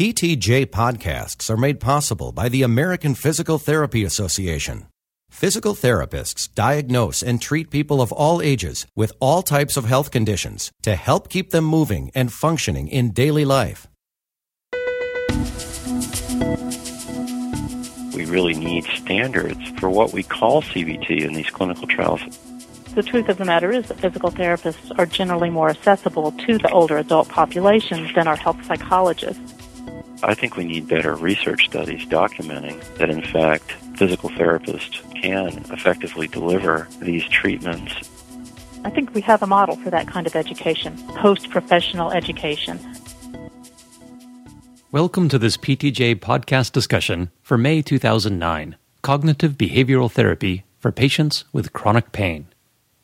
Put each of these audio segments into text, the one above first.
PTJ podcasts are made possible by the American Physical Therapy Association. Physical therapists diagnose and treat people of all ages with all types of health conditions to help keep them moving and functioning in daily life. We really need standards for what we call CBT in these clinical trials. The truth of the matter is that physical therapists are generally more accessible to the older adult population than our health psychologists. I think we need better research studies documenting that, in fact, physical therapists can effectively deliver these treatments. I think we have a model for that kind of education, post professional education. Welcome to this PTJ podcast discussion for May 2009 Cognitive Behavioral Therapy for Patients with Chronic Pain.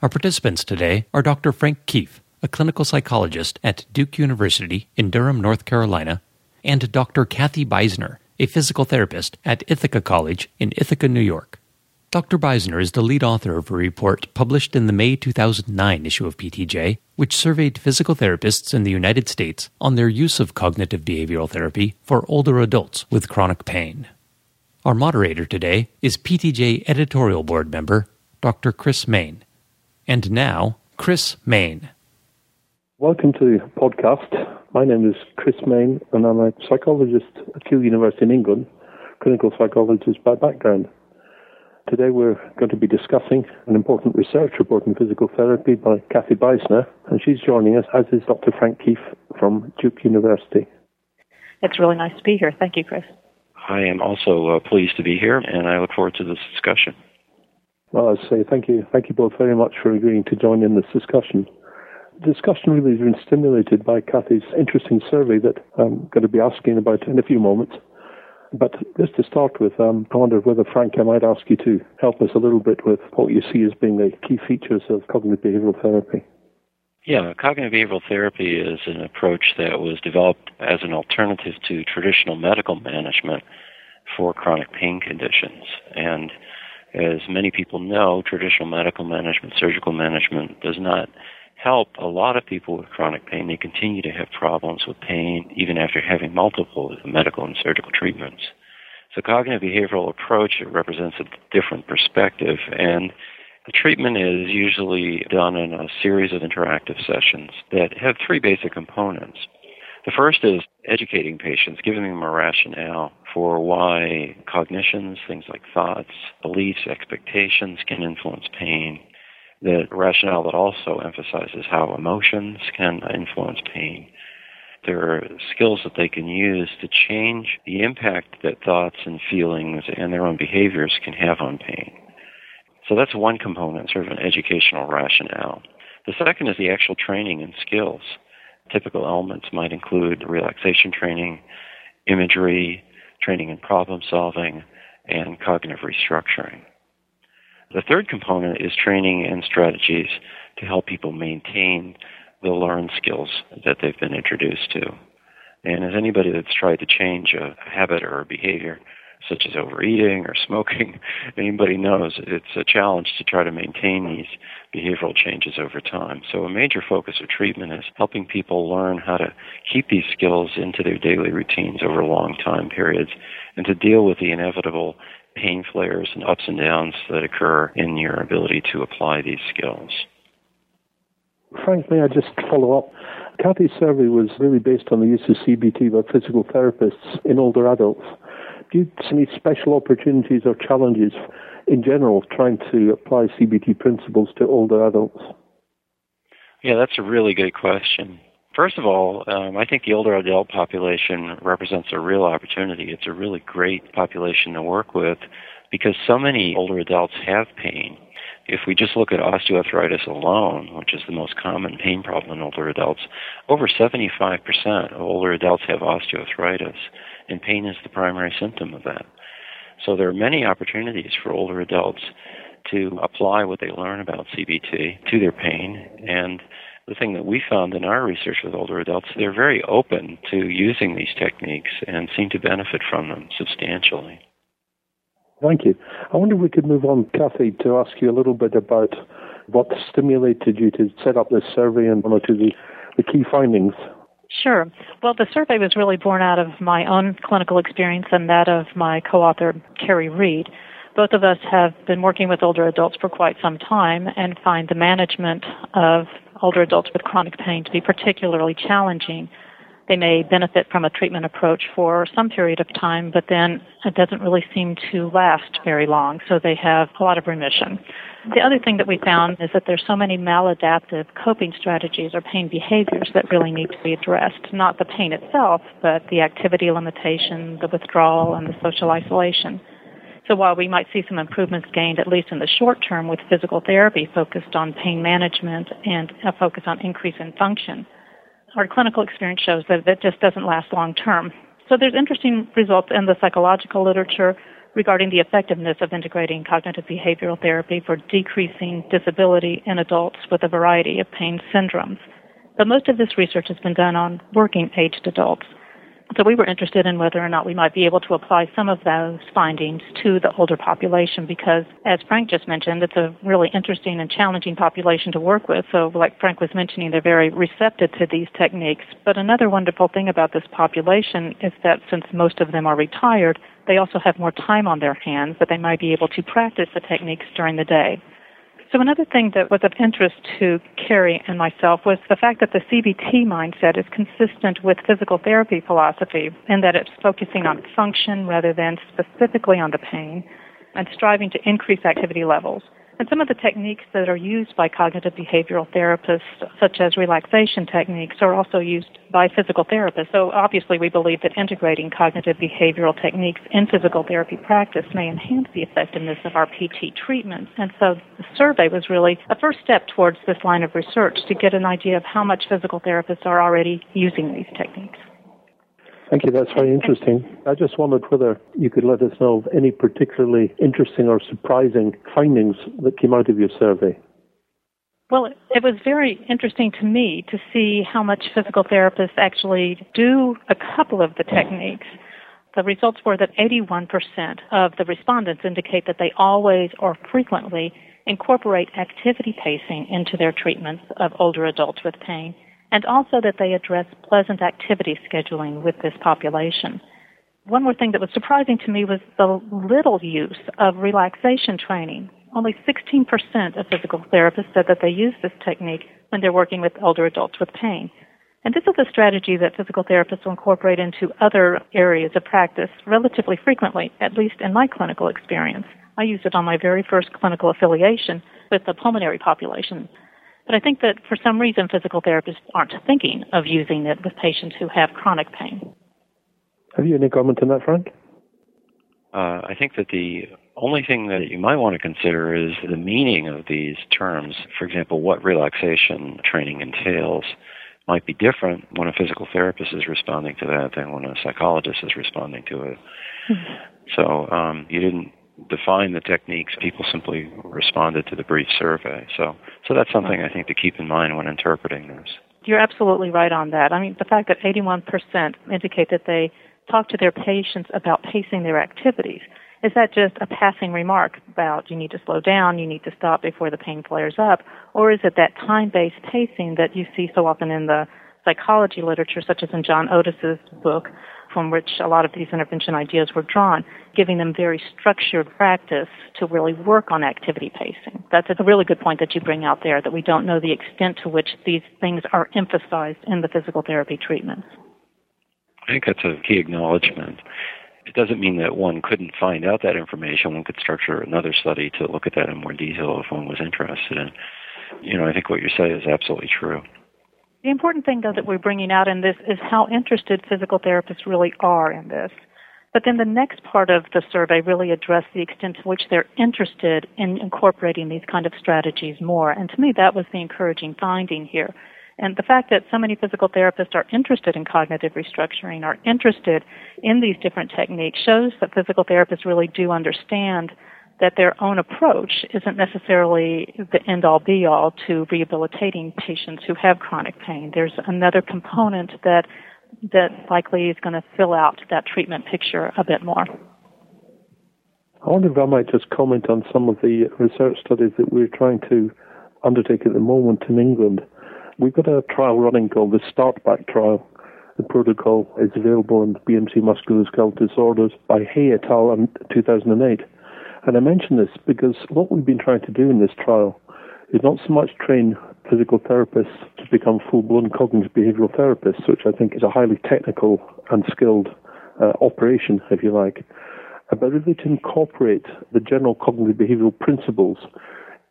Our participants today are Dr. Frank Keefe, a clinical psychologist at Duke University in Durham, North Carolina, and Dr. Kathy Beissner, a physical therapist at Ithaca College in Ithaca, New York. Dr. Beissner is the lead author of a report published in the May 2009 issue of PTJ, which surveyed physical therapists in the United States on their use of cognitive behavioral therapy for older adults with chronic pain. Our moderator today is PTJ editorial board member Dr. Chris Main. And now, Chris Main. Welcome to the podcast. My name is Chris Main, and I'm a psychologist at Keele University in England, clinical psychologist by background. Today we're going to be discussing an important research report in physical therapy by Kathy Beissner, and she's joining us, as is Dr. Frank Keefe from Duke University. It's really nice to be here. Thank you, Chris. I am also uh, pleased to be here, and I look forward to this discussion. Well, I say thank you, thank you both very much for agreeing to join in this discussion discussion really has been stimulated by Kathy's interesting survey that I'm going to be asking about in a few moments. But just to start with, um, I wonder whether, Frank, I might ask you to help us a little bit with what you see as being the key features of cognitive behavioral therapy. Yeah, cognitive behavioral therapy is an approach that was developed as an alternative to traditional medical management for chronic pain conditions. And as many people know, traditional medical management, surgical management, does not help a lot of people with chronic pain. They continue to have problems with pain even after having multiple medical and surgical treatments. So cognitive behavioral approach represents a different perspective and the treatment is usually done in a series of interactive sessions that have three basic components. The first is educating patients, giving them a rationale for why cognitions, things like thoughts, beliefs, expectations can influence pain the rationale that also emphasizes how emotions can influence pain. There are skills that they can use to change the impact that thoughts and feelings and their own behaviors can have on pain. So that's one component, sort of an educational rationale. The second is the actual training and skills. Typical elements might include relaxation training, imagery, training in problem solving, and cognitive restructuring. The third component is training and strategies to help people maintain the learned skills that they've been introduced to. And as anybody that's tried to change a habit or a behavior, such as overeating or smoking, anybody knows it's a challenge to try to maintain these behavioral changes over time. So a major focus of treatment is helping people learn how to keep these skills into their daily routines over long time periods and to deal with the inevitable pain flares and ups and downs that occur in your ability to apply these skills. Frank, may I just follow up? Kathy's survey was really based on the use of CBT by physical therapists in older adults. Do you see any special opportunities or challenges in general trying to apply CBT principles to older adults? Yeah, that's a really good question. First of all, um, I think the older adult population represents a real opportunity. It's a really great population to work with because so many older adults have pain. If we just look at osteoarthritis alone, which is the most common pain problem in older adults, over 75% of older adults have osteoarthritis, and pain is the primary symptom of that. So there are many opportunities for older adults to apply what they learn about CBT to their pain and the thing that we found in our research with older adults, they're very open to using these techniques and seem to benefit from them substantially. Thank you. I wonder if we could move on, Kathy, to ask you a little bit about what stimulated you to set up this survey and one or two of the, the key findings. Sure. Well, the survey was really born out of my own clinical experience and that of my co-author, Cary Reid. Both of us have been working with older adults for quite some time and find the management of older adults with chronic pain to be particularly challenging. They may benefit from a treatment approach for some period of time, but then it doesn't really seem to last very long, so they have a lot of remission. The other thing that we found is that there's so many maladaptive coping strategies or pain behaviors that really need to be addressed. Not the pain itself, but the activity limitation, the withdrawal, and the social isolation. So while we might see some improvements gained, at least in the short term, with physical therapy focused on pain management and a focus on increase in function, our clinical experience shows that it just doesn't last long term. So there's interesting results in the psychological literature regarding the effectiveness of integrating cognitive behavioral therapy for decreasing disability in adults with a variety of pain syndromes. But most of this research has been done on working aged adults. So we were interested in whether or not we might be able to apply some of those findings to the older population because, as Frank just mentioned, it's a really interesting and challenging population to work with. So, like Frank was mentioning, they're very receptive to these techniques. But another wonderful thing about this population is that since most of them are retired, they also have more time on their hands that they might be able to practice the techniques during the day. So another thing that was of interest to Carrie and myself was the fact that the CBT mindset is consistent with physical therapy philosophy in that it's focusing on function rather than specifically on the pain and striving to increase activity levels. And some of the techniques that are used by cognitive behavioral therapists, such as relaxation techniques, are also used by physical therapists. So obviously we believe that integrating cognitive behavioral techniques in physical therapy practice may enhance the effectiveness of our PT treatments. And so the survey was really a first step towards this line of research to get an idea of how much physical therapists are already using these techniques. Thank you. That's very interesting. I just wondered whether you could let us know of any particularly interesting or surprising findings that came out of your survey. Well, it was very interesting to me to see how much physical therapists actually do a couple of the techniques. The results were that 81% of the respondents indicate that they always or frequently incorporate activity pacing into their treatments of older adults with pain and also that they address pleasant activity scheduling with this population. One more thing that was surprising to me was the little use of relaxation training. Only 16% of physical therapists said that they use this technique when they're working with older adults with pain. And this is a strategy that physical therapists will incorporate into other areas of practice relatively frequently, at least in my clinical experience. I used it on my very first clinical affiliation with the pulmonary population. But I think that for some reason physical therapists aren't thinking of using it with patients who have chronic pain. Have you any comment on that, Frank? Uh, I think that the only thing that you might want to consider is the meaning of these terms. For example, what relaxation training entails might be different when a physical therapist is responding to that than when a psychologist is responding to it. Mm-hmm. So um, you didn't define the techniques, people simply responded to the brief survey. So, so that's something I think to keep in mind when interpreting this. You're absolutely right on that. I mean, the fact that 81% indicate that they talk to their patients about pacing their activities. Is that just a passing remark about you need to slow down, you need to stop before the pain flares up? Or is it that time-based pacing that you see so often in the psychology literature, such as in John Otis's book, from which a lot of these intervention ideas were drawn, giving them very structured practice to really work on activity pacing. That's a really good point that you bring out there, that we don't know the extent to which these things are emphasized in the physical therapy treatments. I think that's a key acknowledgement. It doesn't mean that one couldn't find out that information. One could structure another study to look at that in more detail if one was interested in. You know, I think what you say is absolutely true. The important thing, though, that we're bringing out in this is how interested physical therapists really are in this. But then the next part of the survey really addressed the extent to which they're interested in incorporating these kind of strategies more. And to me, that was the encouraging finding here. And the fact that so many physical therapists are interested in cognitive restructuring, are interested in these different techniques, shows that physical therapists really do understand that their own approach isn't necessarily the end all be all to rehabilitating patients who have chronic pain. There's another component that that likely is going to fill out that treatment picture a bit more. I wonder if I might just comment on some of the research studies that we're trying to undertake at the moment in England. We've got a trial running called the Startback trial, The protocol is available in BMC Musculoskeletal Disorders by Hay et al. in 2008. And I mention this because what we've been trying to do in this trial is not so much train physical therapists to become full-blown cognitive behavioral therapists, which I think is a highly technical and skilled uh, operation, if you like, but really to incorporate the general cognitive behavioral principles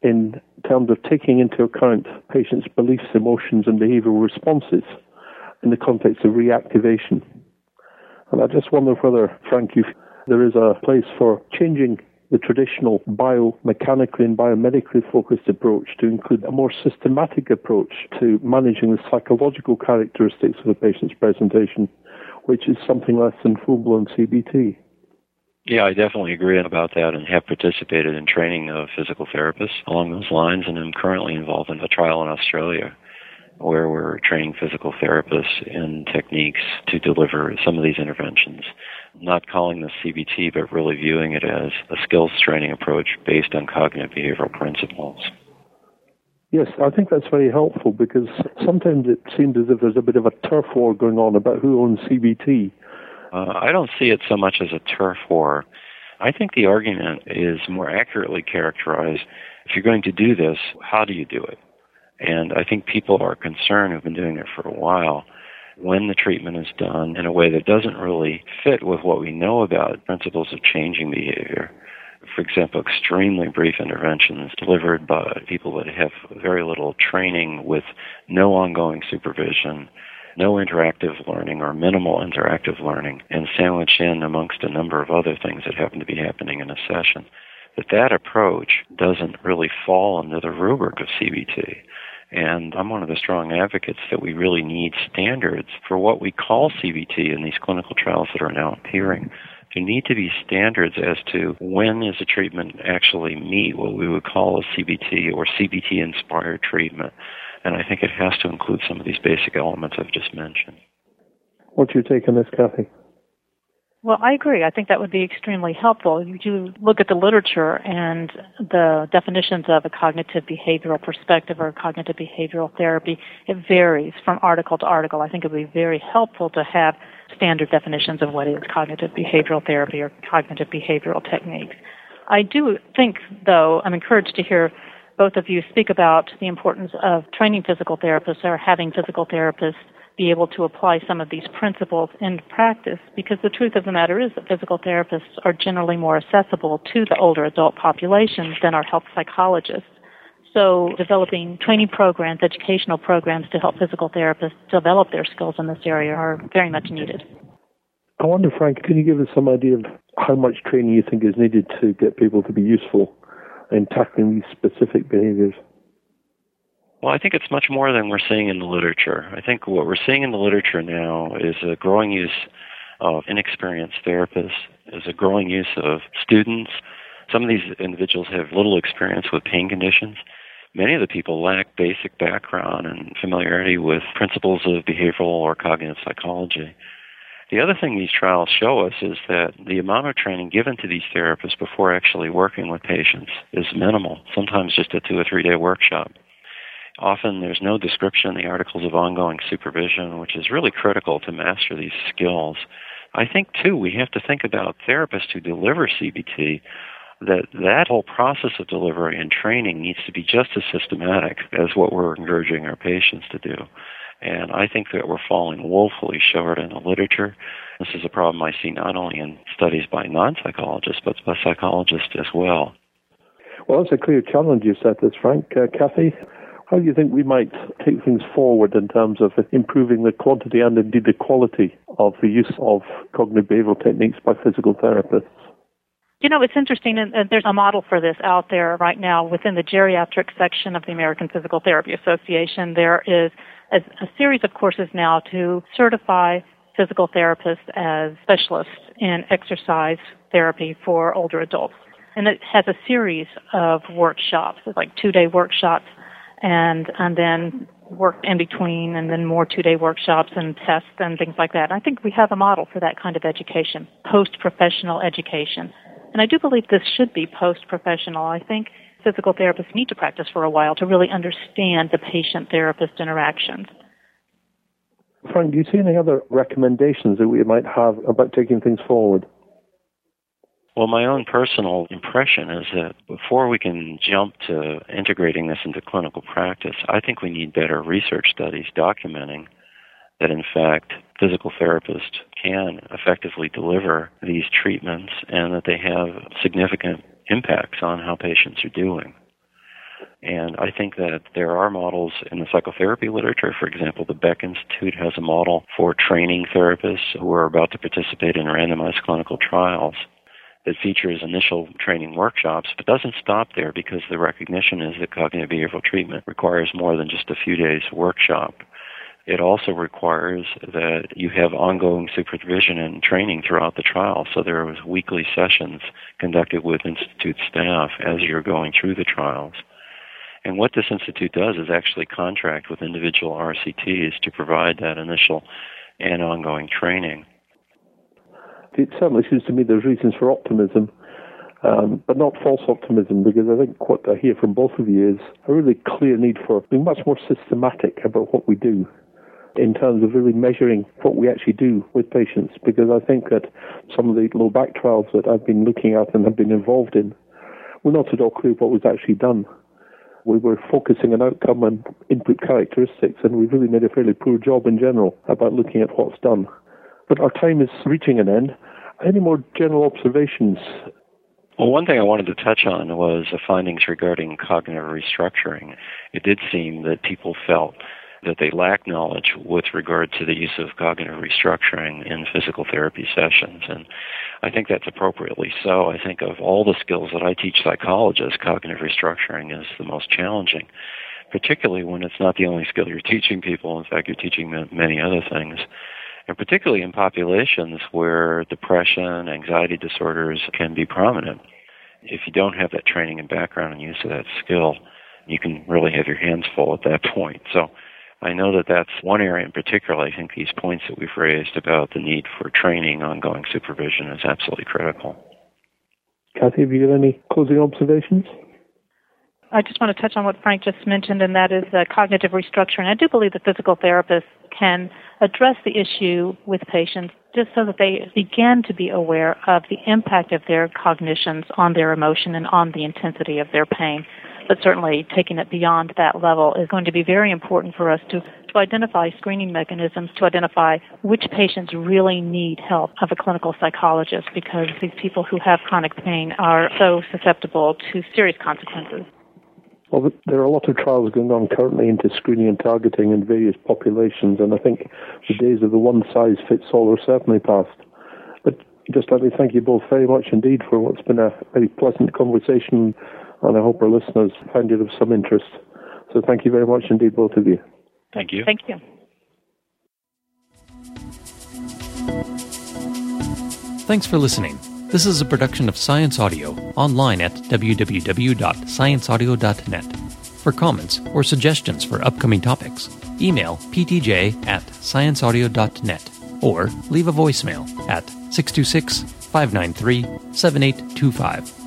in terms of taking into account patients' beliefs, emotions, and behavioral responses in the context of reactivation. And I just wonder whether, Frank, you, there is a place for changing the traditional biomechanically and biomedically focused approach to include a more systematic approach to managing the psychological characteristics of a patient's presentation, which is something less than full blown CBT. Yeah, I definitely agree about that and have participated in training of physical therapists along those lines and am currently involved in a trial in Australia where we're training physical therapists in techniques to deliver some of these interventions. Not calling this CBT, but really viewing it as a skills training approach based on cognitive behavioral principles. Yes, I think that's very helpful because sometimes it seems as if there's a bit of a turf war going on about who owns CBT. Uh, I don't see it so much as a turf war. I think the argument is more accurately characterized. If you're going to do this, how do you do it? And I think people are concerned who've been doing it for a while when the treatment is done in a way that doesn't really fit with what we know about principles of changing behavior. For example, extremely brief interventions delivered by people that have very little training with no ongoing supervision no interactive learning or minimal interactive learning and sandwiched in amongst a number of other things that happen to be happening in a session, that that approach doesn't really fall under the rubric of CBT. And I'm one of the strong advocates that we really need standards for what we call CBT in these clinical trials that are now appearing. There need to be standards as to when is a treatment actually meet what we would call a CBT or CBT inspired treatment. And I think it has to include some of these basic elements I've just mentioned. What's your take on this, Kathy? Well, I agree. I think that would be extremely helpful. You do look at the literature and the definitions of a cognitive behavioral perspective or cognitive behavioral therapy. It varies from article to article. I think it would be very helpful to have standard definitions of what is cognitive behavioral therapy or cognitive behavioral techniques. I do think, though, I'm encouraged to hear both of you speak about the importance of training physical therapists or having physical therapists be able to apply some of these principles in practice because the truth of the matter is that physical therapists are generally more accessible to the older adult population than our health psychologists. So developing training programs, educational programs to help physical therapists develop their skills in this area are very much needed. I wonder, Frank, can you give us some idea of how much training you think is needed to get people to be useful in tackling these specific behaviors? Well, I think it's much more than we're seeing in the literature. I think what we're seeing in the literature now is a growing use of inexperienced therapists, is a growing use of students. Some of these individuals have little experience with pain conditions. Many of the people lack basic background and familiarity with principles of behavioral or cognitive psychology. The other thing these trials show us is that the amount of training given to these therapists before actually working with patients is minimal, sometimes just a two or three day workshop. Often there's no description in the articles of ongoing supervision, which is really critical to master these skills. I think, too, we have to think about therapists who deliver CBT that that whole process of delivery and training needs to be just as systematic as what we're encouraging our patients to do. And I think that we're falling woefully short in the literature. This is a problem I see not only in studies by non-psychologists, but by psychologists as well. Well, it's a clear challenge you set this, Frank. Uh, Kathy, how do you think we might take things forward in terms of improving the quantity and indeed the quality of the use of cognitive behavioral techniques by physical therapists? You know, it's interesting, and there's a model for this out there right now within the geriatric section of the American Physical Therapy Association. There is a, series of courses now to certify physical therapists as specialists in exercise therapy for older adults. And it has a series of workshops, like two day workshops, and, and then work in between, and then more two day workshops and tests and things like that. I think we have a model for that kind of education, post professional education. And I do believe this should be post professional. I think physical therapists need to practice for a while to really understand the patient therapist interactions. Frank, do you see any other recommendations that we might have about taking things forward? Well, my own personal impression is that before we can jump to integrating this into clinical practice, I think we need better research studies documenting that, in fact, physical therapists can effectively deliver these treatments and that they have significant impacts on how patients are doing. And I think that there are models in the psychotherapy literature. For example, the Beck Institute has a model for training therapists who are about to participate in randomized clinical trials that features initial training workshops, but doesn't stop there because the recognition is that cognitive behavioral treatment requires more than just a few days workshop. It also requires that you have ongoing supervision and training throughout the trial. So there was weekly sessions conducted with institute staff as you're going through the trials. And what this institute does is actually contract with individual RCTs to provide that initial and ongoing training. It certainly seems to me there's reasons for optimism, um, but not false optimism, because I think what I hear from both of you is a really clear need for being much more systematic about what we do in terms of really measuring what we actually do with patients, because I think that some of the low back trials that I've been looking at and have been involved in were not at all clear what was actually done we were focusing on outcome and input characteristics, and we really made a fairly poor job in general about looking at what's done. But our time is reaching an end. Any more general observations? Well, one thing I wanted to touch on was the findings regarding cognitive restructuring. It did seem that people felt that they lack knowledge with regard to the use of cognitive restructuring in physical therapy sessions. And I think that's appropriately so. I think of all the skills that I teach psychologists, cognitive restructuring is the most challenging, particularly when it's not the only skill you're teaching people. In fact, you're teaching many other things. And particularly in populations where depression, anxiety disorders can be prominent. If you don't have that training and background and use of that skill, you can really have your hands full at that point. So I know that that's one area in particular. I think these points that we've raised about the need for training, ongoing supervision is absolutely critical. Kathy, have you got any closing observations? I just want to touch on what Frank just mentioned, and that is uh, cognitive restructuring. I do believe that physical therapists can address the issue with patients just so that they begin to be aware of the impact of their cognitions on their emotion and on the intensity of their pain but certainly taking it beyond that level is going to be very important for us to, to identify screening mechanisms to identify which patients really need help of a clinical psychologist because these people who have chronic pain are so susceptible to serious consequences. Well, there are a lot of trials going on currently into screening and targeting in various populations, and I think the days of the one size fits all are certainly past. But just let me thank you both very much indeed for what's been a very pleasant conversation and I hope our listeners find it of some interest. So thank you very much indeed, both of you. Thank you. Thank you. Thanks for listening. This is a production of Science Audio online at www.scienceaudio.net. For comments or suggestions for upcoming topics, email ptj at scienceaudio.net or leave a voicemail at 626 593 7825.